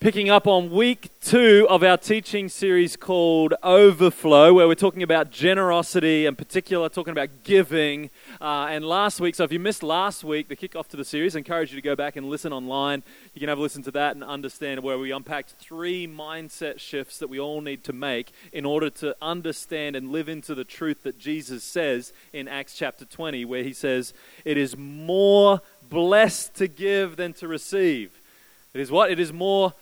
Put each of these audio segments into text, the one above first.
picking up on week two of our teaching series called Overflow, where we're talking about generosity, in particular, talking about giving. Uh, and last week, so if you missed last week, the kickoff to the series, I encourage you to go back and listen online. You can have a listen to that and understand where we unpacked three mindset shifts that we all need to make in order to understand and live into the truth that Jesus says in Acts chapter 20, where he says, It is more blessed to give than to receive. It is what? It is more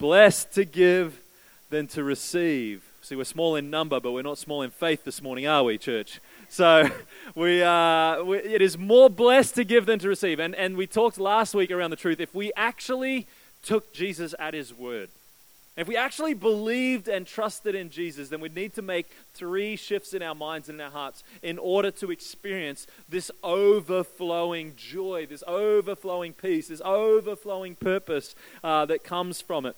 blessed to give than to receive. See, we're small in number, but we're not small in faith this morning, are we, church? So we, uh, we, it is more blessed to give than to receive. And, and we talked last week around the truth. If we actually took Jesus at his word, if we actually believed and trusted in Jesus, then we'd need to make three shifts in our minds and in our hearts in order to experience this overflowing joy, this overflowing peace, this overflowing purpose uh, that comes from it.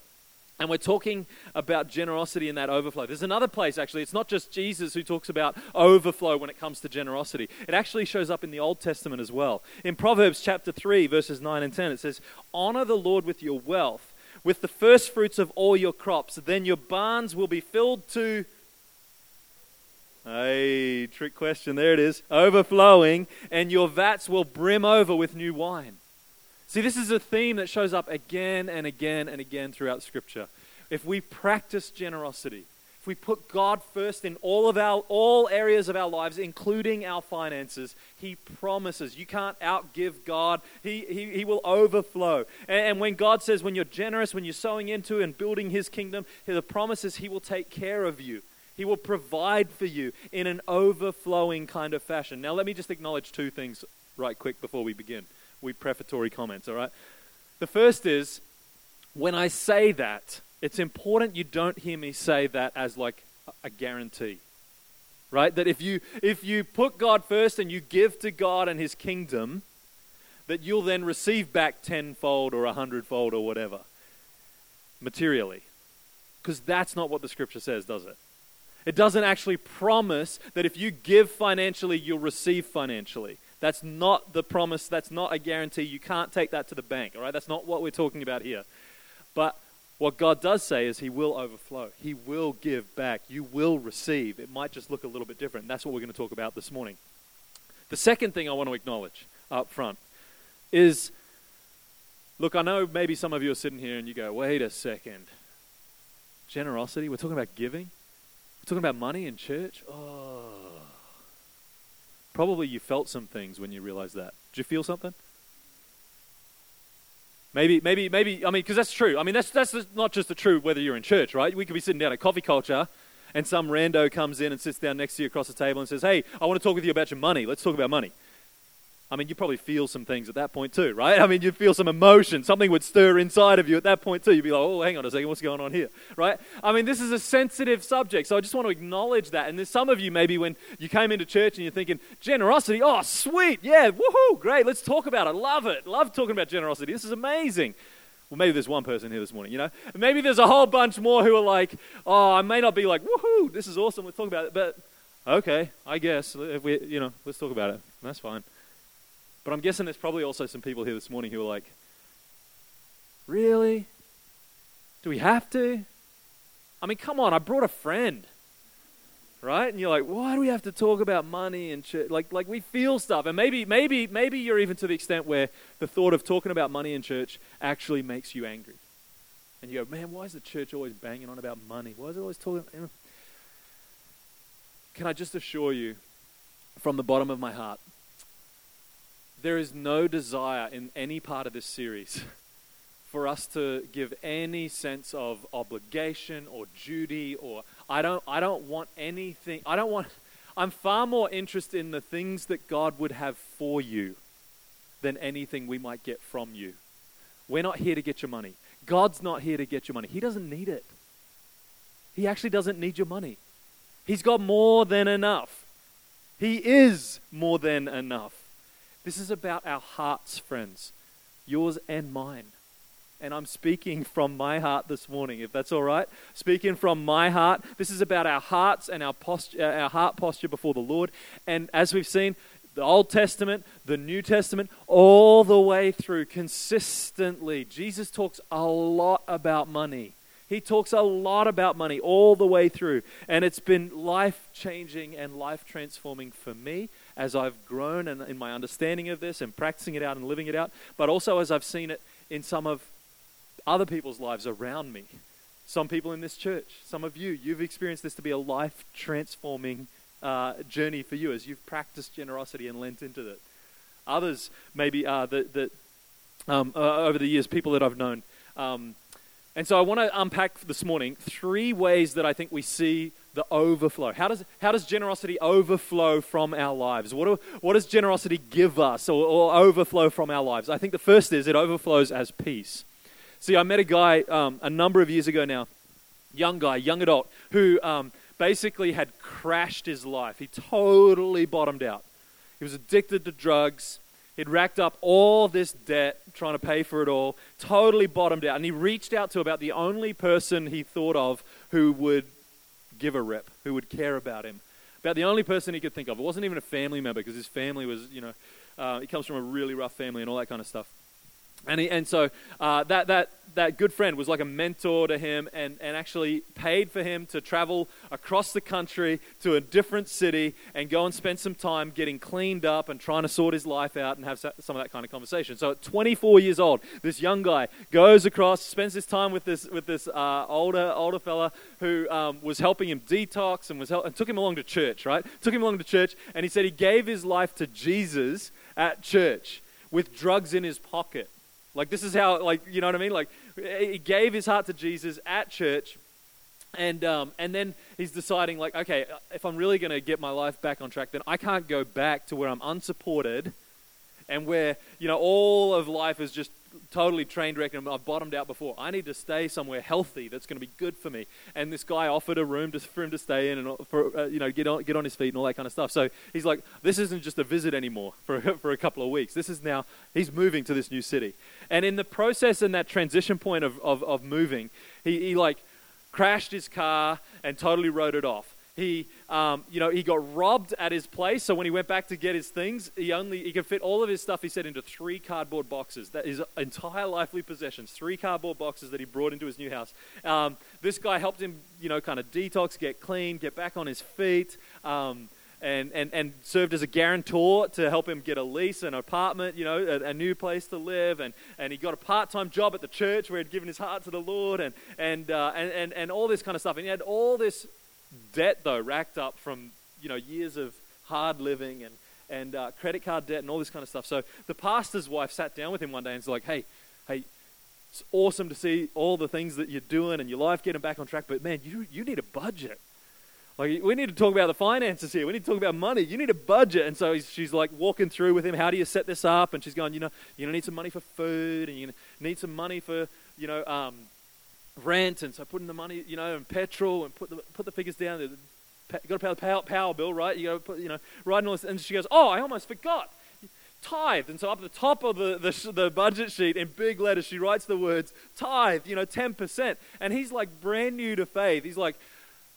And we're talking about generosity in that overflow. There's another place, actually. It's not just Jesus who talks about overflow when it comes to generosity. It actually shows up in the Old Testament as well. In Proverbs chapter 3, verses 9 and 10, it says, Honor the Lord with your wealth, with the first fruits of all your crops. Then your barns will be filled to. Hey, trick question. There it is. Overflowing, and your vats will brim over with new wine. See, this is a theme that shows up again and again and again throughout Scripture. If we practice generosity, if we put God first in all of our all areas of our lives, including our finances, He promises you can't outgive God. He, he, he will overflow. And, when God says, when you're generous, when you're sowing into and building His kingdom, the promise is He will take care of you. He will provide for you in an overflowing kind of fashion. Now, let me just acknowledge two things right quick before we begin we prefatory comments, all right? The first is when I say that, it's important you don't hear me say that as like a guarantee. Right? That if you if you put God first and you give to God and his kingdom, that you'll then receive back tenfold or a hundredfold or whatever. Materially. Because that's not what the scripture says, does it? It doesn't actually promise that if you give financially, you'll receive financially. That's not the promise. That's not a guarantee. You can't take that to the bank, all right? That's not what we're talking about here. But what God does say is He will overflow. He will give back. You will receive. It might just look a little bit different. That's what we're going to talk about this morning. The second thing I want to acknowledge up front is look, I know maybe some of you are sitting here and you go, wait a second. Generosity? We're talking about giving? We're talking about money in church? Oh. Probably you felt some things when you realized that. Did you feel something? Maybe, maybe, maybe. I mean, because that's true. I mean, that's that's not just the true whether you're in church, right? We could be sitting down at coffee culture, and some rando comes in and sits down next to you across the table and says, "Hey, I want to talk with you about your money. Let's talk about money." I mean, you probably feel some things at that point too, right? I mean, you feel some emotion. Something would stir inside of you at that point too. You'd be like, oh, hang on a second, what's going on here, right? I mean, this is a sensitive subject, so I just want to acknowledge that. And there's some of you maybe when you came into church and you're thinking, generosity, oh, sweet, yeah, woohoo, great, let's talk about it. Love it. Love talking about generosity. This is amazing. Well, maybe there's one person here this morning, you know? Maybe there's a whole bunch more who are like, oh, I may not be like, woohoo, this is awesome, let's talk about it. But, okay, I guess, if we, you know, let's talk about it. That's fine. But I'm guessing there's probably also some people here this morning who are like, really? Do we have to? I mean, come on, I brought a friend. Right? And you're like, why do we have to talk about money and church? Like, like we feel stuff. And maybe, maybe, maybe you're even to the extent where the thought of talking about money in church actually makes you angry. And you go, man, why is the church always banging on about money? Why is it always talking? Can I just assure you, from the bottom of my heart, there is no desire in any part of this series for us to give any sense of obligation or duty or I don't I don't want anything I don't want I'm far more interested in the things that God would have for you than anything we might get from you. We're not here to get your money. God's not here to get your money. He doesn't need it. He actually doesn't need your money. He's got more than enough. He is more than enough. This is about our hearts, friends, yours and mine. And I'm speaking from my heart this morning, if that's all right. Speaking from my heart. This is about our hearts and our, posture, uh, our heart posture before the Lord. And as we've seen, the Old Testament, the New Testament, all the way through consistently. Jesus talks a lot about money. He talks a lot about money all the way through. And it's been life changing and life transforming for me as I've grown and in my understanding of this and practicing it out and living it out, but also as I've seen it in some of other people's lives around me. Some people in this church, some of you, you've experienced this to be a life transforming uh, journey for you as you've practiced generosity and lent into it. Others, maybe uh, that, that um, uh, over the years, people that I've known. Um, and so I want to unpack this morning three ways that I think we see the overflow. How does, how does generosity overflow from our lives? What, do, what does generosity give us or, or, overflow from our lives? I think the first is it overflows as peace. See, I met a guy um, a number of years ago now, young guy, young adult, who um, basically had crashed his life. He totally bottomed out. He was addicted to drugs. He'd racked up all this debt trying to pay for it all, totally bottomed out. And he reached out to about the only person he thought of who would give a rep, who would care about him. About the only person he could think of. It wasn't even a family member because his family was, you know, uh, he comes from a really rough family and all that kind of stuff. And, he, and so uh, that, that, that good friend was like a mentor to him and, and actually paid for him to travel across the country to a different city and go and spend some time getting cleaned up and trying to sort his life out and have some of that kind of conversation. So at 24 years old, this young guy goes across, spends his time with this, with this uh, older, older fella who um, was helping him detox and, was help- and took him along to church, right? Took him along to church and he said he gave his life to Jesus at church with drugs in his pocket. Like, this is how, like, you know what I mean? Like, he gave his heart to Jesus at church, and, um, and then he's deciding, like, okay, if I'm really going to get my life back on track, then I can't go back to where I'm unsupported and where, you know, all of life is just totally trained wrecked and I've bottomed out before. I need to stay somewhere healthy that's going to be good for me. And this guy offered a room to, for him to stay in and uh, for uh, you know get on get on his feet and all that kind of stuff. So he's like, this isn't just a visit anymore for for a couple of weeks. This is now he's moving to this new city. And in the process and that transition point of of, of moving, he, he like crashed his car and totally wrote it off. He, um, you know, he got robbed at his place. So when he went back to get his things, he only he could fit all of his stuff. He said into three cardboard boxes. That his entire lively possessions, three cardboard boxes that he brought into his new house. Um, this guy helped him, you know, kind of detox, get clean, get back on his feet. Um, and, and, and served as a guarantor to help him get a lease, an apartment, you know, a, a, new place to live. And, and he got a part time job at the church where he'd given his heart to the Lord and, and, uh, and, and, and all this kind of stuff. And he had all this debt, though, racked up from you know years of hard living and and uh, credit card debt and all this kind of stuff. So the pastor's wife sat down with him one day and was like, "Hey, hey, it's awesome to see all the things that you're doing and your life getting back on track, but man, you you need a budget." Like, we need to talk about the finances here. We need to talk about money. You need a budget. And so she's like walking through with him. How do you set this up? And she's going, you know, you're gonna need some money for food, and you need some money for, you know, um, rent, and so putting the money, you know, and petrol, and put the put the figures down. You got to pay the power, power bill, right? You got to put, you know, writing all this. And she goes, "Oh, I almost forgot." Tithe. And so up at the top of the, the, the budget sheet in big letters, she writes the words tithe, you know, 10%. And he's like brand new to faith. He's like,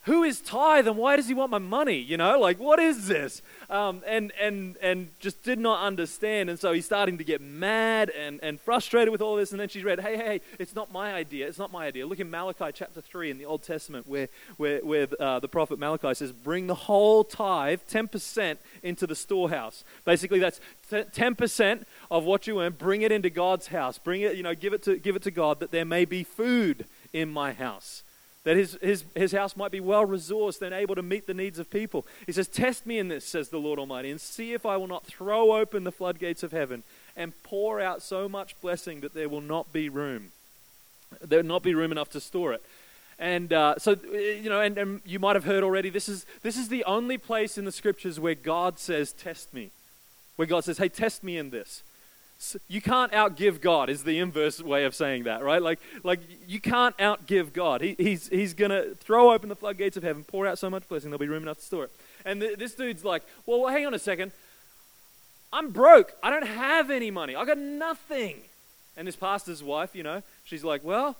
who is tithe and why does he want my money? You know, like what is this? Um, and and and just did not understand. And so he's starting to get mad and, and frustrated with all this. And then she's read, hey, hey, hey, it's not my idea. It's not my idea. Look in Malachi chapter 3 in the Old Testament where, where, where uh, the prophet Malachi says, bring the whole tithe, 10%, into the storehouse. Basically, that's 10% of what you earn, bring it into God's house. Bring it, you know, give it to, give it to God that there may be food in my house that his, his, his house might be well resourced and able to meet the needs of people. He says, Test me in this, says the Lord Almighty, and see if I will not throw open the floodgates of heaven and pour out so much blessing that there will not be room. There will not be room enough to store it. And uh, so, you know, and, and you might have heard already, this is, this is the only place in the scriptures where God says, Test me. Where God says, Hey, test me in this you can't outgive God is the inverse way of saying that, right? Like, like you can't outgive God. He, he's he's going to throw open the floodgates of heaven, pour out so much blessing, there'll be room enough to store it. And th- this dude's like, well, hang on a second. I'm broke. I don't have any money. I got nothing. And this pastor's wife, you know, she's like, well,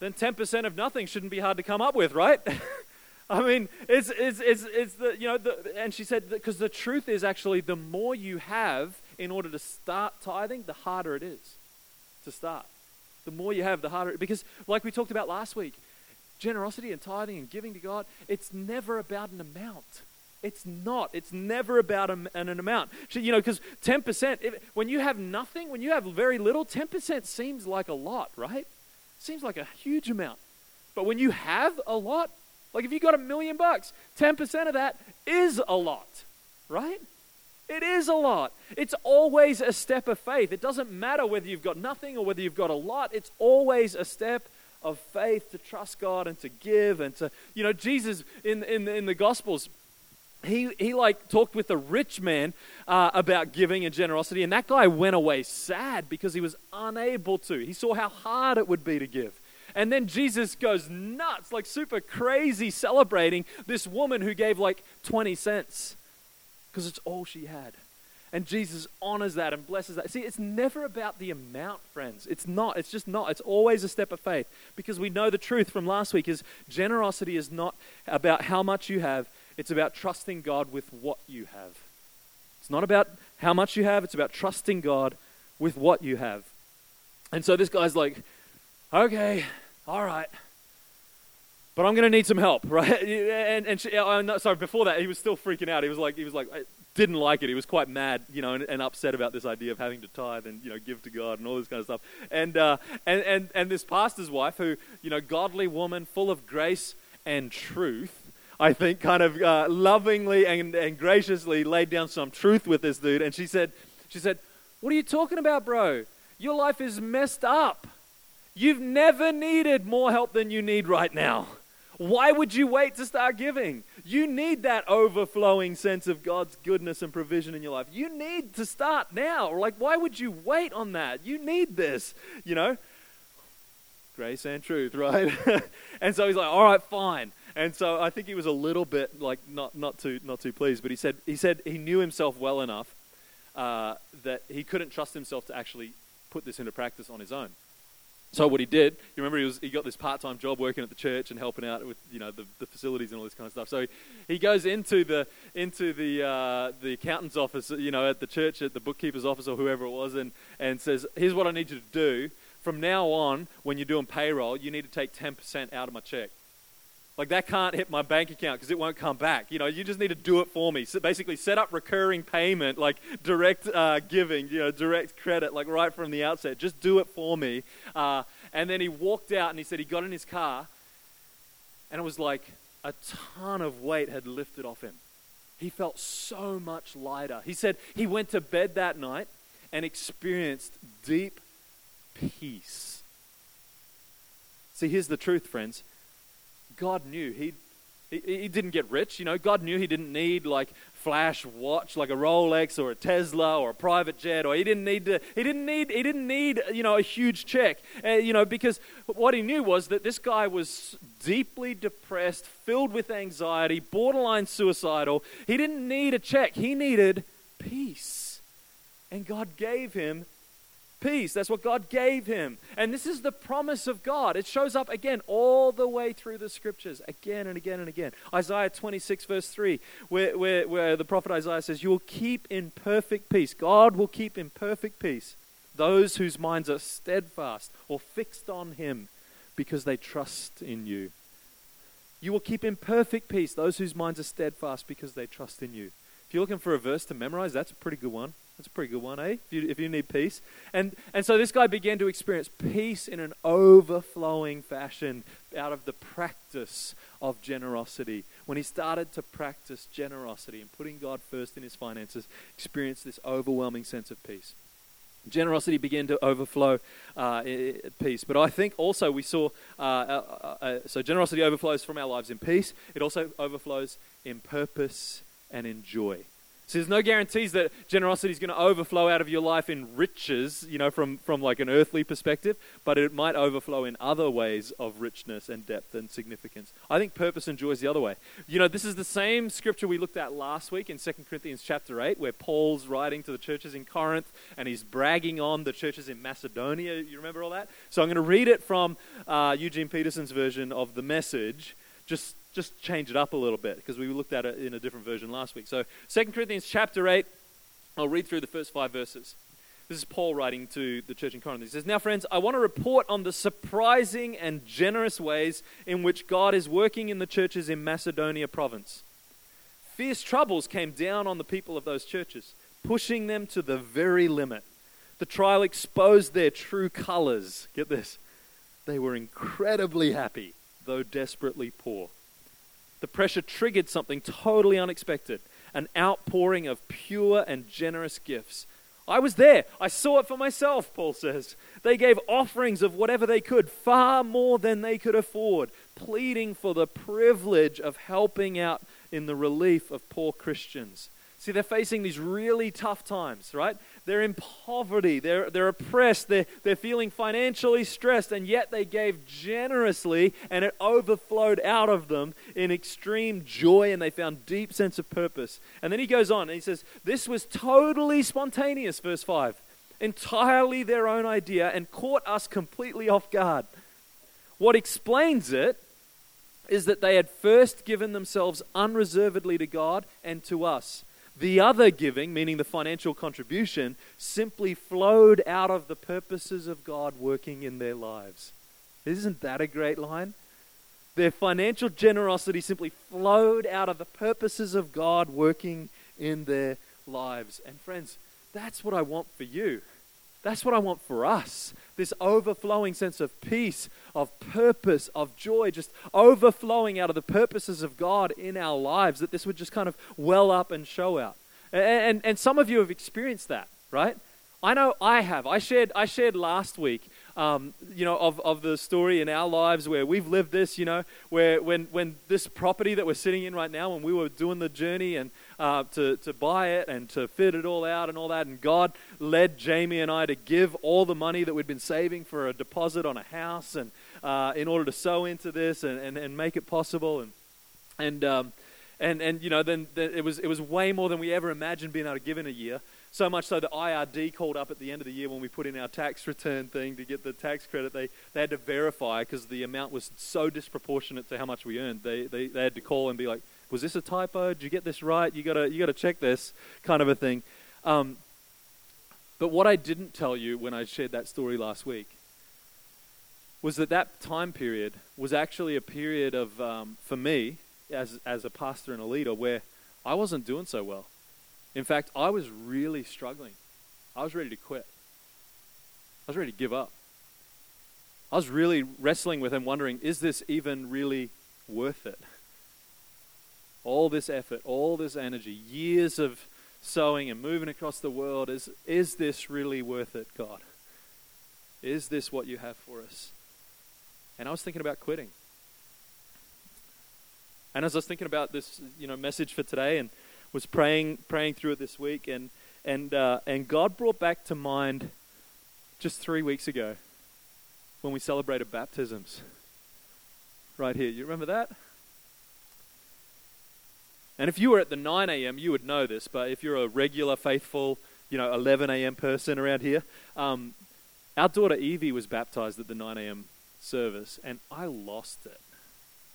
then 10% of nothing shouldn't be hard to come up with, right? I mean, it's, it's, it's, it's the, you know, the, and she said, because the truth is actually the more you have in order to start tithing, the harder it is to start. The more you have, the harder, it. because like we talked about last week, generosity and tithing and giving to God, it's never about an amount. It's not. It's never about an, an amount. You know, because 10%, if, when you have nothing, when you have very little, 10% seems like a lot, right? Seems like a huge amount. But when you have a lot, like if you got a million bucks, 10% of that is a lot, right? It is a lot. It's always a step of faith. It doesn't matter whether you've got nothing or whether you've got a lot, it's always a step of faith to trust God and to give and to, you know, Jesus in, in, in the Gospels, he, he like talked with a rich man uh, about giving and generosity, and that guy went away sad because he was unable to. He saw how hard it would be to give. And then Jesus goes nuts, like super crazy, celebrating this woman who gave like 20 cents because it's all she had. And Jesus honors that and blesses that. See, it's never about the amount, friends. It's not. It's just not. It's always a step of faith because we know the truth from last week is generosity is not about how much you have. It's about trusting God with what you have. It's not about how much you have. It's about trusting God with what you have. And so this guy's like, okay, all right, but I'm going to need some help, right? And, and she, uh, no, sorry, before that, he was still freaking out. He was like, he was like, I didn't like it. He was quite mad, you know, and, and upset about this idea of having to tithe and you know give to God and all this kind of stuff. And uh, and and and this pastor's wife, who you know, godly woman, full of grace and truth. I think kind of uh, lovingly and, and graciously laid down some truth with this dude, and she said, she said, "What are you talking about, bro? Your life is messed up." You've never needed more help than you need right now. Why would you wait to start giving? You need that overflowing sense of God's goodness and provision in your life. You need to start now. Like, why would you wait on that? You need this, you know? Grace and truth, right? and so he's like, all right, fine. And so I think he was a little bit like not, not too not too pleased, but he said he said he knew himself well enough uh, that he couldn't trust himself to actually put this into practice on his own. So what he did, you remember he, was, he got this part-time job working at the church and helping out with you know the, the facilities and all this kind of stuff. So he, he goes into the into the uh, the accountant's office, you know, at the church, at the bookkeeper's office or whoever it was, and and says, "Here's what I need you to do. From now on, when you're doing payroll, you need to take 10% out of my check." Like that can't hit my bank account because it won't come back. You know, you just need to do it for me. So basically, set up recurring payment, like direct uh, giving, you know, direct credit, like right from the outset. Just do it for me. Uh, and then he walked out and he said he got in his car, and it was like a ton of weight had lifted off him. He felt so much lighter. He said he went to bed that night and experienced deep peace. See, here's the truth, friends. God knew he he, he didn't get rich, you know. God knew he didn't need like flash watch like a Rolex or a Tesla or a private jet or he didn't need to he didn't need he didn't need you know a huge check. Uh, you know because what he knew was that this guy was deeply depressed filled with anxiety borderline suicidal. He didn't need a check. He needed peace. And God gave him peace. That's what God gave him. And this is the promise of God. It shows up again all the way through the scriptures, again and again and again. Isaiah 26, verse 3, where, where, where the prophet Isaiah says, You will keep in perfect peace. God will keep in perfect peace those whose minds are steadfast or fixed on him because they trust in you. You will keep in perfect peace those whose minds are steadfast because they trust in you. If you're looking for a verse to memorize, that's a pretty good one. That's a pretty good one, eh? If you, if you need peace. And, and so this guy began to experience peace in an overflowing fashion out of the practice of generosity. When he started to practice generosity and putting God first in his finances, experienced this overwhelming sense of peace. Generosity began to overflow uh, peace. But I think also we saw, uh, uh, uh, so generosity overflows from our lives in peace. It also overflows in purpose and enjoy. So there's no guarantees that generosity is going to overflow out of your life in riches, you know, from, from like an earthly perspective, but it might overflow in other ways of richness and depth and significance. I think purpose and joy is the other way. You know, this is the same scripture we looked at last week in 2 Corinthians chapter 8, where Paul's writing to the churches in Corinth and he's bragging on the churches in Macedonia. You remember all that? So I'm going to read it from uh, Eugene Peterson's version of the message just just change it up a little bit because we looked at it in a different version last week. So 2 Corinthians chapter 8, I'll read through the first five verses. This is Paul writing to the church in Corinth. He says, Now, friends, I want to report on the surprising and generous ways in which God is working in the churches in Macedonia province. Fierce troubles came down on the people of those churches, pushing them to the very limit. The trial exposed their true colors. Get this. They were incredibly happy, though desperately poor. The pressure triggered something totally unexpected an outpouring of pure and generous gifts. I was there. I saw it for myself, Paul says. They gave offerings of whatever they could, far more than they could afford, pleading for the privilege of helping out in the relief of poor Christians. See, they're facing these really tough times, right? They're in poverty, they're, they're oppressed, they're, they're feeling financially stressed, and yet they gave generously, and it overflowed out of them in extreme joy, and they found deep sense of purpose. And then he goes on, and he says, This was totally spontaneous, verse 5, entirely their own idea, and caught us completely off guard. What explains it is that they had first given themselves unreservedly to God and to us. The other giving, meaning the financial contribution, simply flowed out of the purposes of God working in their lives. Isn't that a great line? Their financial generosity simply flowed out of the purposes of God working in their lives. And friends, that's what I want for you. That's what I want for us. This overflowing sense of peace, of purpose, of joy, just overflowing out of the purposes of God in our lives, that this would just kind of well up and show out. And, and, and some of you have experienced that, right? I know I have. I shared, I shared last week, um, you know, of, of the story in our lives where we've lived this, you know, where when, when this property that we're sitting in right now, when we were doing the journey and uh, to, to buy it and to fit it all out and all that, and God led Jamie and I to give all the money that we'd been saving for a deposit on a house and uh, in order to sow into this and, and, and make it possible. And, and, um, and, and you know, then, then it, was, it was way more than we ever imagined being able to give in a year. So much so that IRD called up at the end of the year when we put in our tax return thing to get the tax credit. They, they had to verify because the amount was so disproportionate to how much we earned. They, they, they had to call and be like, was this a typo? Did you get this right? You gotta, you gotta check this kind of a thing. Um, but what I didn't tell you when I shared that story last week was that that time period was actually a period of, um, for me, as, as a pastor and a leader, where I wasn't doing so well. In fact, I was really struggling. I was ready to quit. I was ready to give up. I was really wrestling with and wondering, is this even really worth it? All this effort, all this energy, years of sowing and moving across the world, is, is this really worth it, God? Is this what you have for us? And I was thinking about quitting. And as I was thinking about this, you know, message for today, and was praying praying through it this week, and and uh, and God brought back to mind just three weeks ago when we celebrated baptisms. Right here, you remember that? And if you were at the 9 a.m., you would know this, but if you're a regular, faithful, you know, 11 a.m. person around here, um, our daughter Evie was baptized at the 9 a.m. service, and I lost it.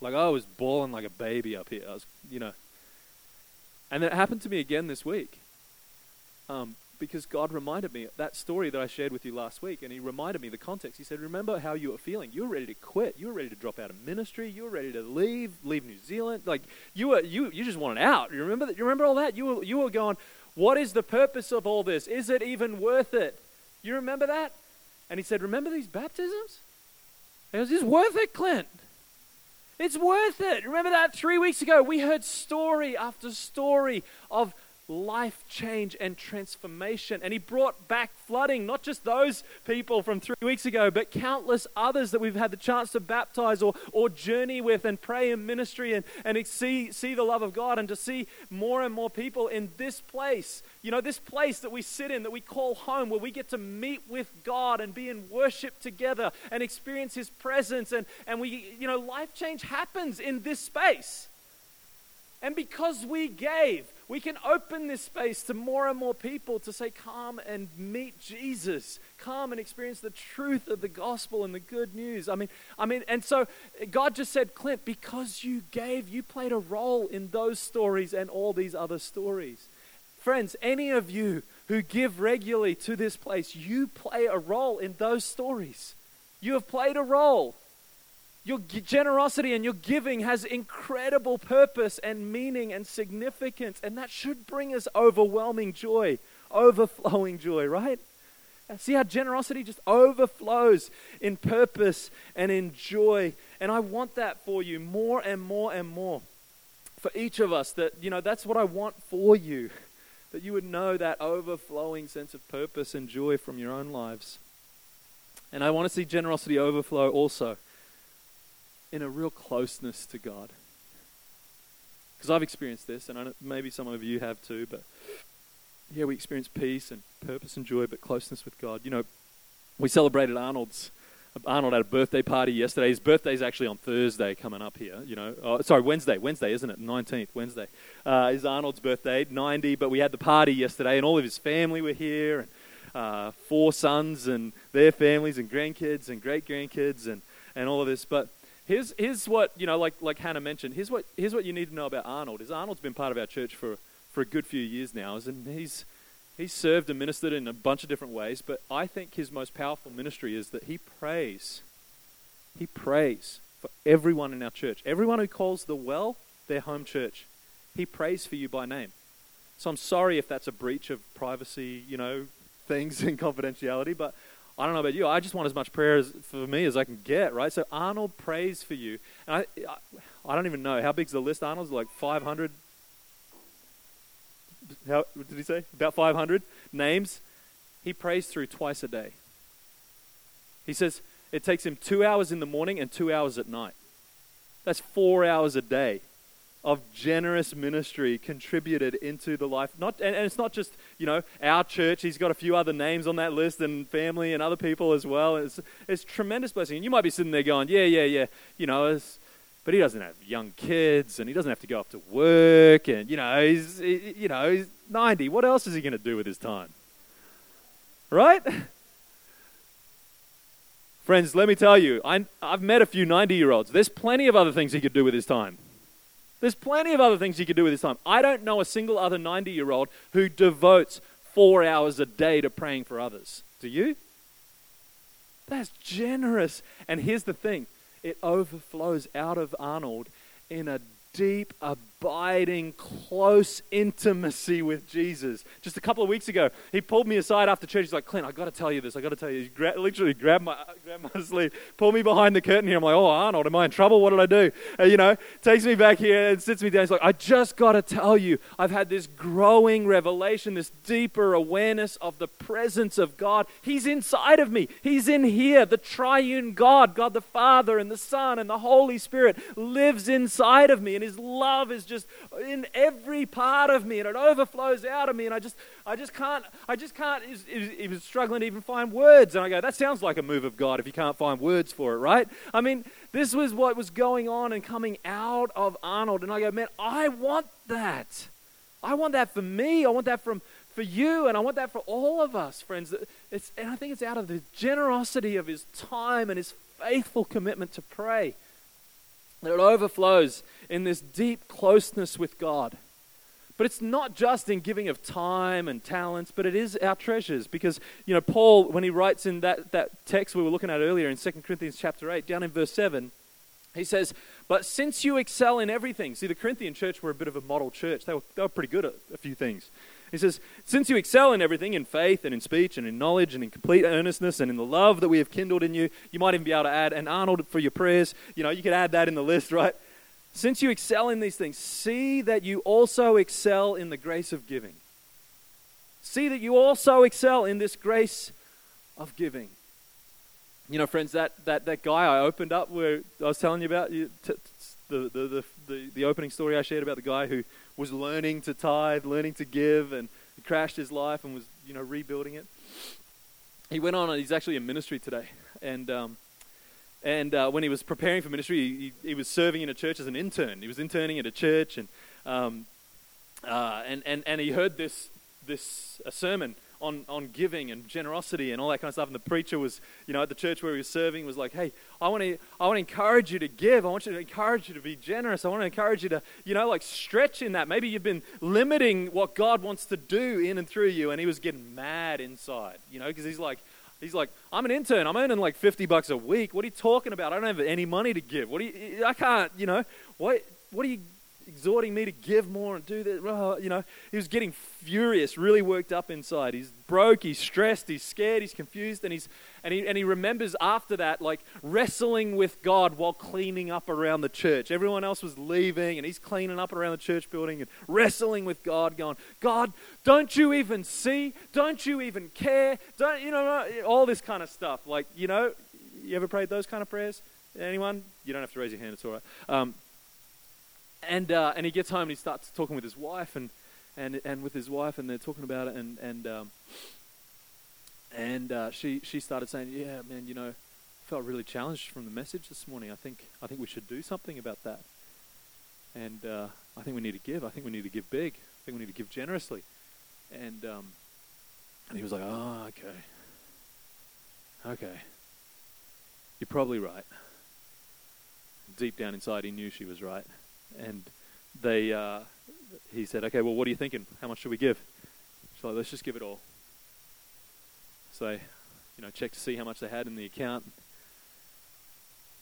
Like I was bawling like a baby up here. I was, you know, and it happened to me again this week. Um, because God reminded me that story that I shared with you last week, and He reminded me the context. He said, "Remember how you were feeling? You were ready to quit. You were ready to drop out of ministry. You were ready to leave, leave New Zealand. Like you were, you you just wanted out. You remember that? You remember all that? You were you were going, what is the purpose of all this? Is it even worth it? You remember that? And He said, "Remember these baptisms? Was just worth it, Clint." It's worth it. Remember that three weeks ago? We heard story after story of life change and transformation. And he brought back flooding, not just those people from three weeks ago, but countless others that we've had the chance to baptize or, or journey with and pray in ministry and, and see, see the love of God and to see more and more people in this place. You know, this place that we sit in, that we call home, where we get to meet with God and be in worship together and experience His presence. And, and we, you know, life change happens in this space. And because we gave, we can open this space to more and more people to say, Come and meet Jesus. Come and experience the truth of the gospel and the good news. I mean, I mean, and so God just said, Clint, because you gave, you played a role in those stories and all these other stories. Friends, any of you who give regularly to this place, you play a role in those stories. You have played a role. Your generosity and your giving has incredible purpose and meaning and significance, and that should bring us overwhelming joy, overflowing joy, right? See how generosity just overflows in purpose and in joy. And I want that for you more and more and more. For each of us, that, you know, that's what I want for you. That you would know that overflowing sense of purpose and joy from your own lives. And I want to see generosity overflow also in a real closeness to God. Because I've experienced this, and maybe some of you have too, but yeah, we experience peace and purpose and joy, but closeness with God. You know, we celebrated Arnold's. Arnold had a birthday party yesterday. His birthday's actually on Thursday coming up here. You know, oh, sorry, Wednesday. Wednesday, isn't it? Nineteenth, Wednesday. Uh, is Arnold's birthday, ninety. But we had the party yesterday, and all of his family were here, and uh, four sons and their families, and grandkids and great grandkids, and and all of this. But Here's, here's what, you know, like, like Hannah mentioned, here's what, here's what you need to know about Arnold, is Arnold's been part of our church for, for a good few years now, and he's, he's served and ministered in a bunch of different ways, but I think his most powerful ministry is that he prays. He prays for everyone in our church. Everyone who calls the well their home church, he prays for you by name. So I'm sorry if that's a breach of privacy, you know, things and confidentiality, but I don't know about you. I just want as much prayer as, for me as I can get, right? So Arnold prays for you. And I, I, I don't even know. How big's the list, Arnold's like 500. How did he say? About 500 names. He prays through twice a day. He says it takes him two hours in the morning and two hours at night. That's four hours a day of generous ministry contributed into the life. Not, and, and, it's not just, you know, our church. He's got a few other names on that list and family and other people as well. It's, it's tremendous blessing. And you might be sitting there going, yeah, yeah, yeah, you know, but he doesn't have young kids and he doesn't have to go off to work and, you know, he's, he, you know, he's 90. What else is he going to do with his time? Right? Friends, let me tell you, I, I've met a few 90 year olds. There's plenty of other things he could do with his time. There's plenty of other things you could do with this time. I don't know a single other 90 year old who devotes four hours a day to praying for others. Do you? That's generous. And here's the thing it overflows out of Arnold in a deep, abiding, close intimacy with Jesus. Just a couple of weeks ago, he pulled me aside after church. He's like, Clint, i got to tell you this. i got to tell you. He gra- literally grabbed my, grabbed my sleeve, pulled me behind the curtain here. I'm like, oh, Arnold, am I in trouble? What did I do? Uh, you know, takes me back here and sits me down. He's like, I just got to tell you, I've had this growing revelation, this deeper awareness of the presence of God. He's inside of me. He's in here. The triune God, God the Father and the Son and the Holy Spirit lives inside of me. And his love is just in every part of me and it overflows out of me. And I just, I just can't, I just can't, he was struggling to even find words. And I go, that sounds like a move of God if you can't find words for it, right? I mean, this was what was going on and coming out of Arnold. And I go, man, I want that. I want that for me. I want that from, for you, and I want that for all of us, friends. It's, and I think it's out of the generosity of his time and his faithful commitment to pray it overflows in this deep closeness with God. But it's not just in giving of time and talents, but it is our treasures. Because, you know, Paul, when he writes in that, that text we were looking at earlier in 2 Corinthians chapter 8, down in verse 7, he says, But since you excel in everything, see, the Corinthian church were a bit of a model church. They were, they were pretty good at a few things. He says, Since you excel in everything, in faith and in speech and in knowledge and in complete earnestness and in the love that we have kindled in you, you might even be able to add, and Arnold for your prayers, you know, you could add that in the list, right? Since you excel in these things, see that you also excel in the grace of giving. See that you also excel in this grace of giving. You know, friends, that, that, that guy I opened up where I was telling you about, the, the, the, the, the opening story I shared about the guy who was learning to tithe, learning to give, and he crashed his life and was, you know, rebuilding it. He went on, and he's actually in ministry today. And, um, and uh, when he was preparing for ministry, he, he, was serving in a church as an intern. He was interning at a church, and um, uh, and, and, and he heard this, this a sermon on, on giving and generosity and all that kind of stuff. And the preacher was, you know, at the church where he was serving was like, hey, I want to I want to encourage you to give. I want you to encourage you to be generous. I want to encourage you to, you know, like stretch in that. Maybe you've been limiting what God wants to do in and through you. And he was getting mad inside, you know, because he's like, he's like, I'm an intern. I'm earning like 50 bucks a week. What are you talking about? I don't have any money to give. What do you, I can't, you know, what, what are you exhorting me to give more and do that. You know, he was getting furious, really worked up inside. He's broke, he's stressed, he's scared, he's confused, and he's and he and he remembers after that like wrestling with God while cleaning up around the church. Everyone else was leaving, and he's cleaning up around the church building and wrestling with God, going, God, don't you even see? Don't you even care? Don't you know all this kind of stuff? Like, you know, you ever prayed those kind of prayers? Anyone? You don't have to raise your hand. It's all right. Um, and, uh, and he gets home and he starts talking with his wife and, and, and with his wife and they're talking about it and, and, um, and uh, she, she started saying, yeah, man, you know, felt really challenged from the message this morning. I think, I think we should do something about that. And uh, I think we need to give. I think we need to give big. I think we need to give generously. And, um, and he was like, oh, okay. Okay. You're probably right. Deep down inside, he knew she was right and they uh, he said, "Okay, well, what are you thinking? How much should we give?" She's like, "Let's just give it all." So, you know, checked to see how much they had in the account.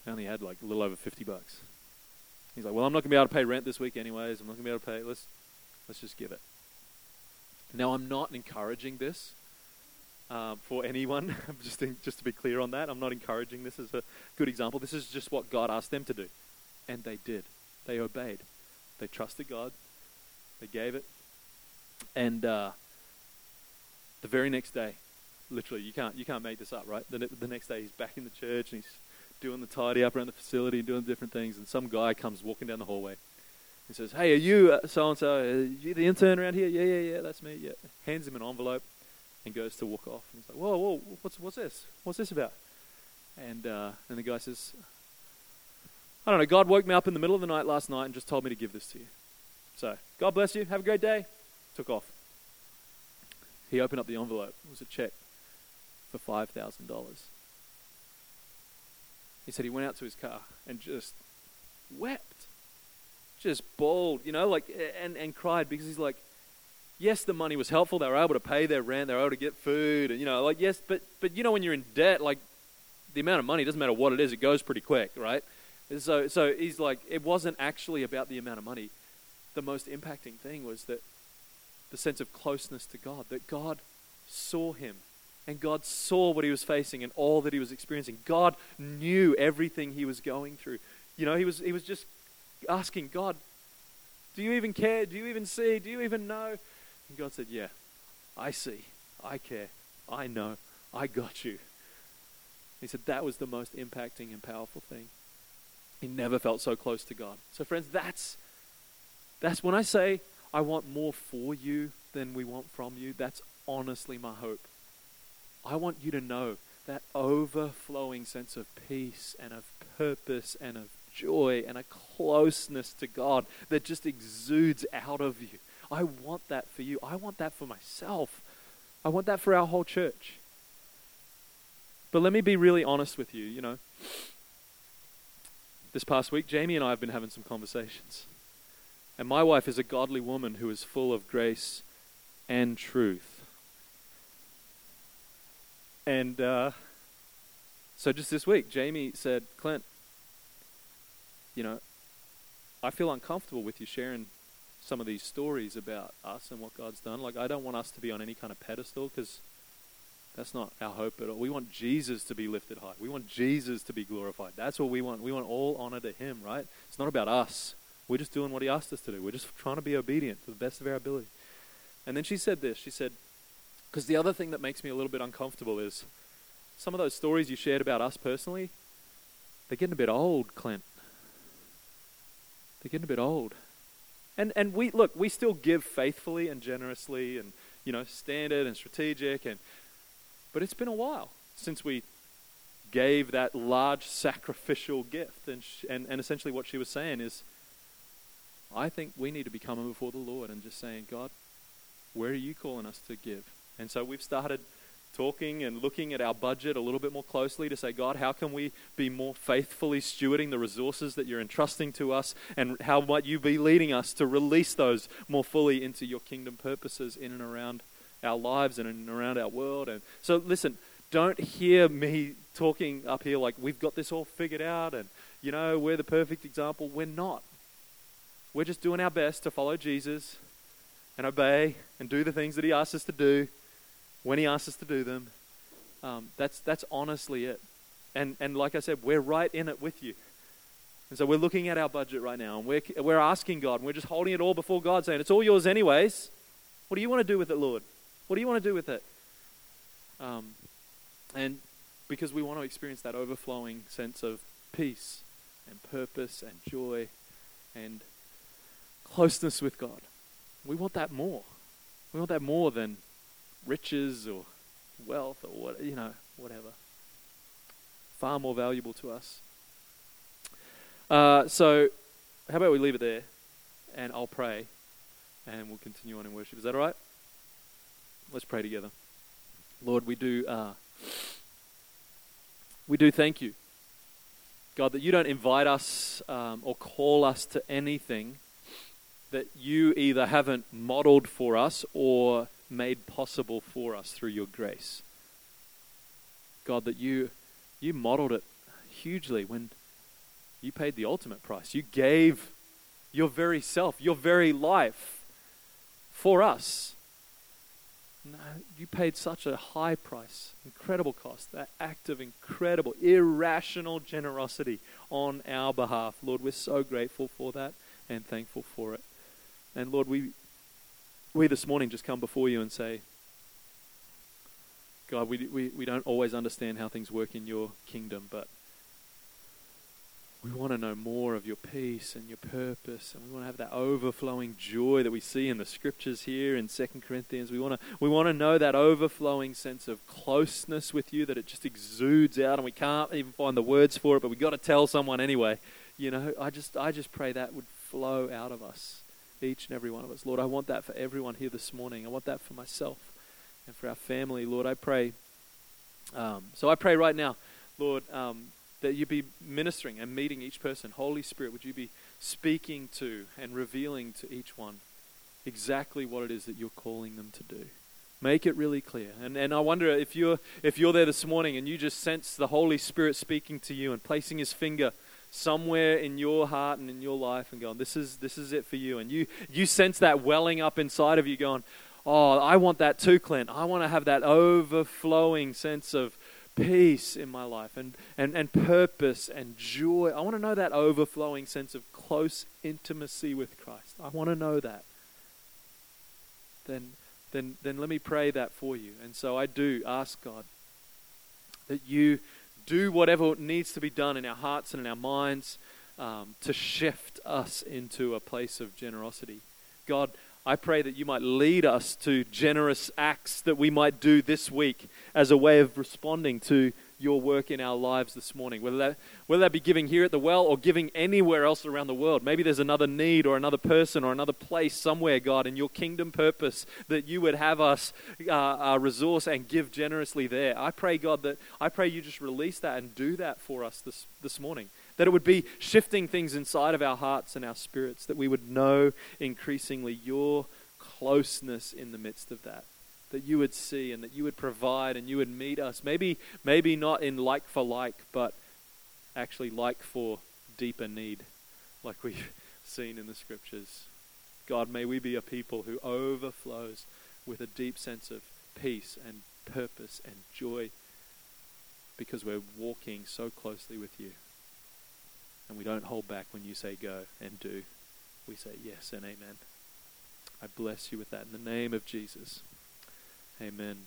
They only had like a little over fifty bucks. He's like, "Well, I'm not to be able to pay rent this week, anyways. I'm not to be able to pay. Let's let's just give it." Now, I'm not encouraging this uh, for anyone. just just to be clear on that, I'm not encouraging this as a good example. This is just what God asked them to do, and they did. They obeyed. They trusted God. They gave it. And uh, the very next day, literally, you can't, you can't make this up, right? The, the next day, he's back in the church and he's doing the tidy up around the facility and doing different things. And some guy comes walking down the hallway. He says, Hey, are you so and so? You the intern around here? Yeah, yeah, yeah, that's me. Yeah. Hands him an envelope and goes to walk off. And he's like, Whoa, whoa, what's, what's this? What's this about? And, uh, and the guy says, I don't know, God woke me up in the middle of the night last night and just told me to give this to you. So, God bless you. Have a great day. Took off. He opened up the envelope. It was a check for $5,000. He said he went out to his car and just wept. Just bawled, you know, like, and, and cried because he's like, yes, the money was helpful. They were able to pay their rent. They were able to get food. And, you know, like, yes, but, but you know, when you're in debt, like, the amount of money doesn't matter what it is, it goes pretty quick, right? So, so he's like, it wasn't actually about the amount of money. The most impacting thing was that the sense of closeness to God, that God saw him and God saw what he was facing and all that he was experiencing. God knew everything he was going through. You know, he was, he was just asking, God, do you even care? Do you even see? Do you even know? And God said, Yeah, I see. I care. I know. I got you. He said that was the most impacting and powerful thing. He never felt so close to God. So, friends, that's, that's when I say I want more for you than we want from you, that's honestly my hope. I want you to know that overflowing sense of peace and of purpose and of joy and a closeness to God that just exudes out of you. I want that for you. I want that for myself. I want that for our whole church. But let me be really honest with you, you know this past week, Jamie and I have been having some conversations. And my wife is a godly woman who is full of grace and truth. And uh, so just this week, Jamie said, Clint, you know, I feel uncomfortable with you sharing some of these stories about us and what God's done. Like, I don't want us to be on any kind of pedestal because that's not our hope at all. We want Jesus to be lifted high. We want Jesus to be glorified. That's what we want. We want all honor to Him, right? It's not about us. We're just doing what He asked us to do. We're just trying to be obedient to the best of our ability. And then she said this. She said, because the other thing that makes me a little bit uncomfortable is some of those stories you shared about us personally, they're getting a bit old, Clint. They're getting a bit old. And and we look, we still give faithfully and generously and you know, standard and strategic and but it's been a while since we gave that large sacrificial gift. And, and, and essentially, what she was saying is, I think we need to be coming before the Lord and just saying, God, where are you calling us to give? And so we've started talking and looking at our budget a little bit more closely to say, God, how can we be more faithfully stewarding the resources that you're entrusting to us? And how might you be leading us to release those more fully into your kingdom purposes in and around our lives and around our world? And so, listen, don't hear me talking up here like we've got this all figured out and, you know, we're the perfect example. We're not. We're just doing our best to follow Jesus and obey and do the things that he asks us to do when He asks us to do them. Um, that's, that's honestly it. And, and like I said, we're right in it with you. And so we're looking at our budget right now and we're, we're asking God and we're just holding it all before God saying, It's all yours, anyways. What do you want to do with it, Lord? What do you want to do with it? Um, and because we want to experience that overflowing sense of peace and purpose and joy and closeness with God. We want that more. We want that more than riches or wealth or what you know whatever far more valuable to us uh, so how about we leave it there and i'll pray and we'll continue on in worship is that all right let's pray together lord we do uh, we do thank you god that you don't invite us um, or call us to anything that you either haven't modeled for us or made possible for us through your grace. God, that you you modeled it hugely when you paid the ultimate price. You gave your very self, your very life for us. No, you paid such a high price, incredible cost, that act of incredible, irrational generosity on our behalf. Lord, we're so grateful for that and thankful for it. And Lord, we we this morning just come before you and say, God, we, we, we don't always understand how things work in your kingdom, but we want to know more of your peace and your purpose, and we want to have that overflowing joy that we see in the scriptures here in Second Corinthians. We want to we want to know that overflowing sense of closeness with you that it just exudes out, and we can't even find the words for it, but we got to tell someone anyway. You know, I just I just pray that would flow out of us each and every one of us. Lord, I want that for everyone here this morning. I want that for myself and for our family. Lord, I pray. Um, so I pray right now, Lord, um, that you be ministering and meeting each person. Holy Spirit, would you be speaking to and revealing to each one exactly what it is that you're calling them to do? Make it really clear. And, and I wonder if you're, if you're there this morning and you just sense the Holy Spirit speaking to you and placing his finger somewhere in your heart and in your life and going, this is, this is it for you. And you, you sense that welling up inside of you going, oh, I want that too, Clint. I want to have that overflowing sense of peace in my life and, and, and purpose and joy. I want to know that overflowing sense of close intimacy with Christ. I want to know that. Then, then, then let me pray that for you. And so I do ask God that you do whatever needs to be done in our hearts and in our minds um, to shift us into a place of generosity. God, I pray that you might lead us to generous acts that we might do this week as a way of responding to your work in our lives this morning. Whether that, whether that be giving here at the well or giving anywhere else around the world. Maybe there's another need or another person or another place somewhere, God, in your kingdom purpose that you would have us uh, uh, resource and give generously there. I pray, God, that I pray you just release that and do that for us this, this morning. That it would be shifting things inside of our hearts and our spirits, that we would know increasingly your closeness in the midst of that that you would see and that you would provide and you would meet us. Maybe, maybe not in like for like, but actually like for deeper need, like we've seen in the scriptures. God, may we be a people who overflows with a deep sense of peace and purpose and joy because we're walking so closely with you. And we don't hold back when you say go and do. We say yes and amen. I bless you with that in the name of Jesus. Amen.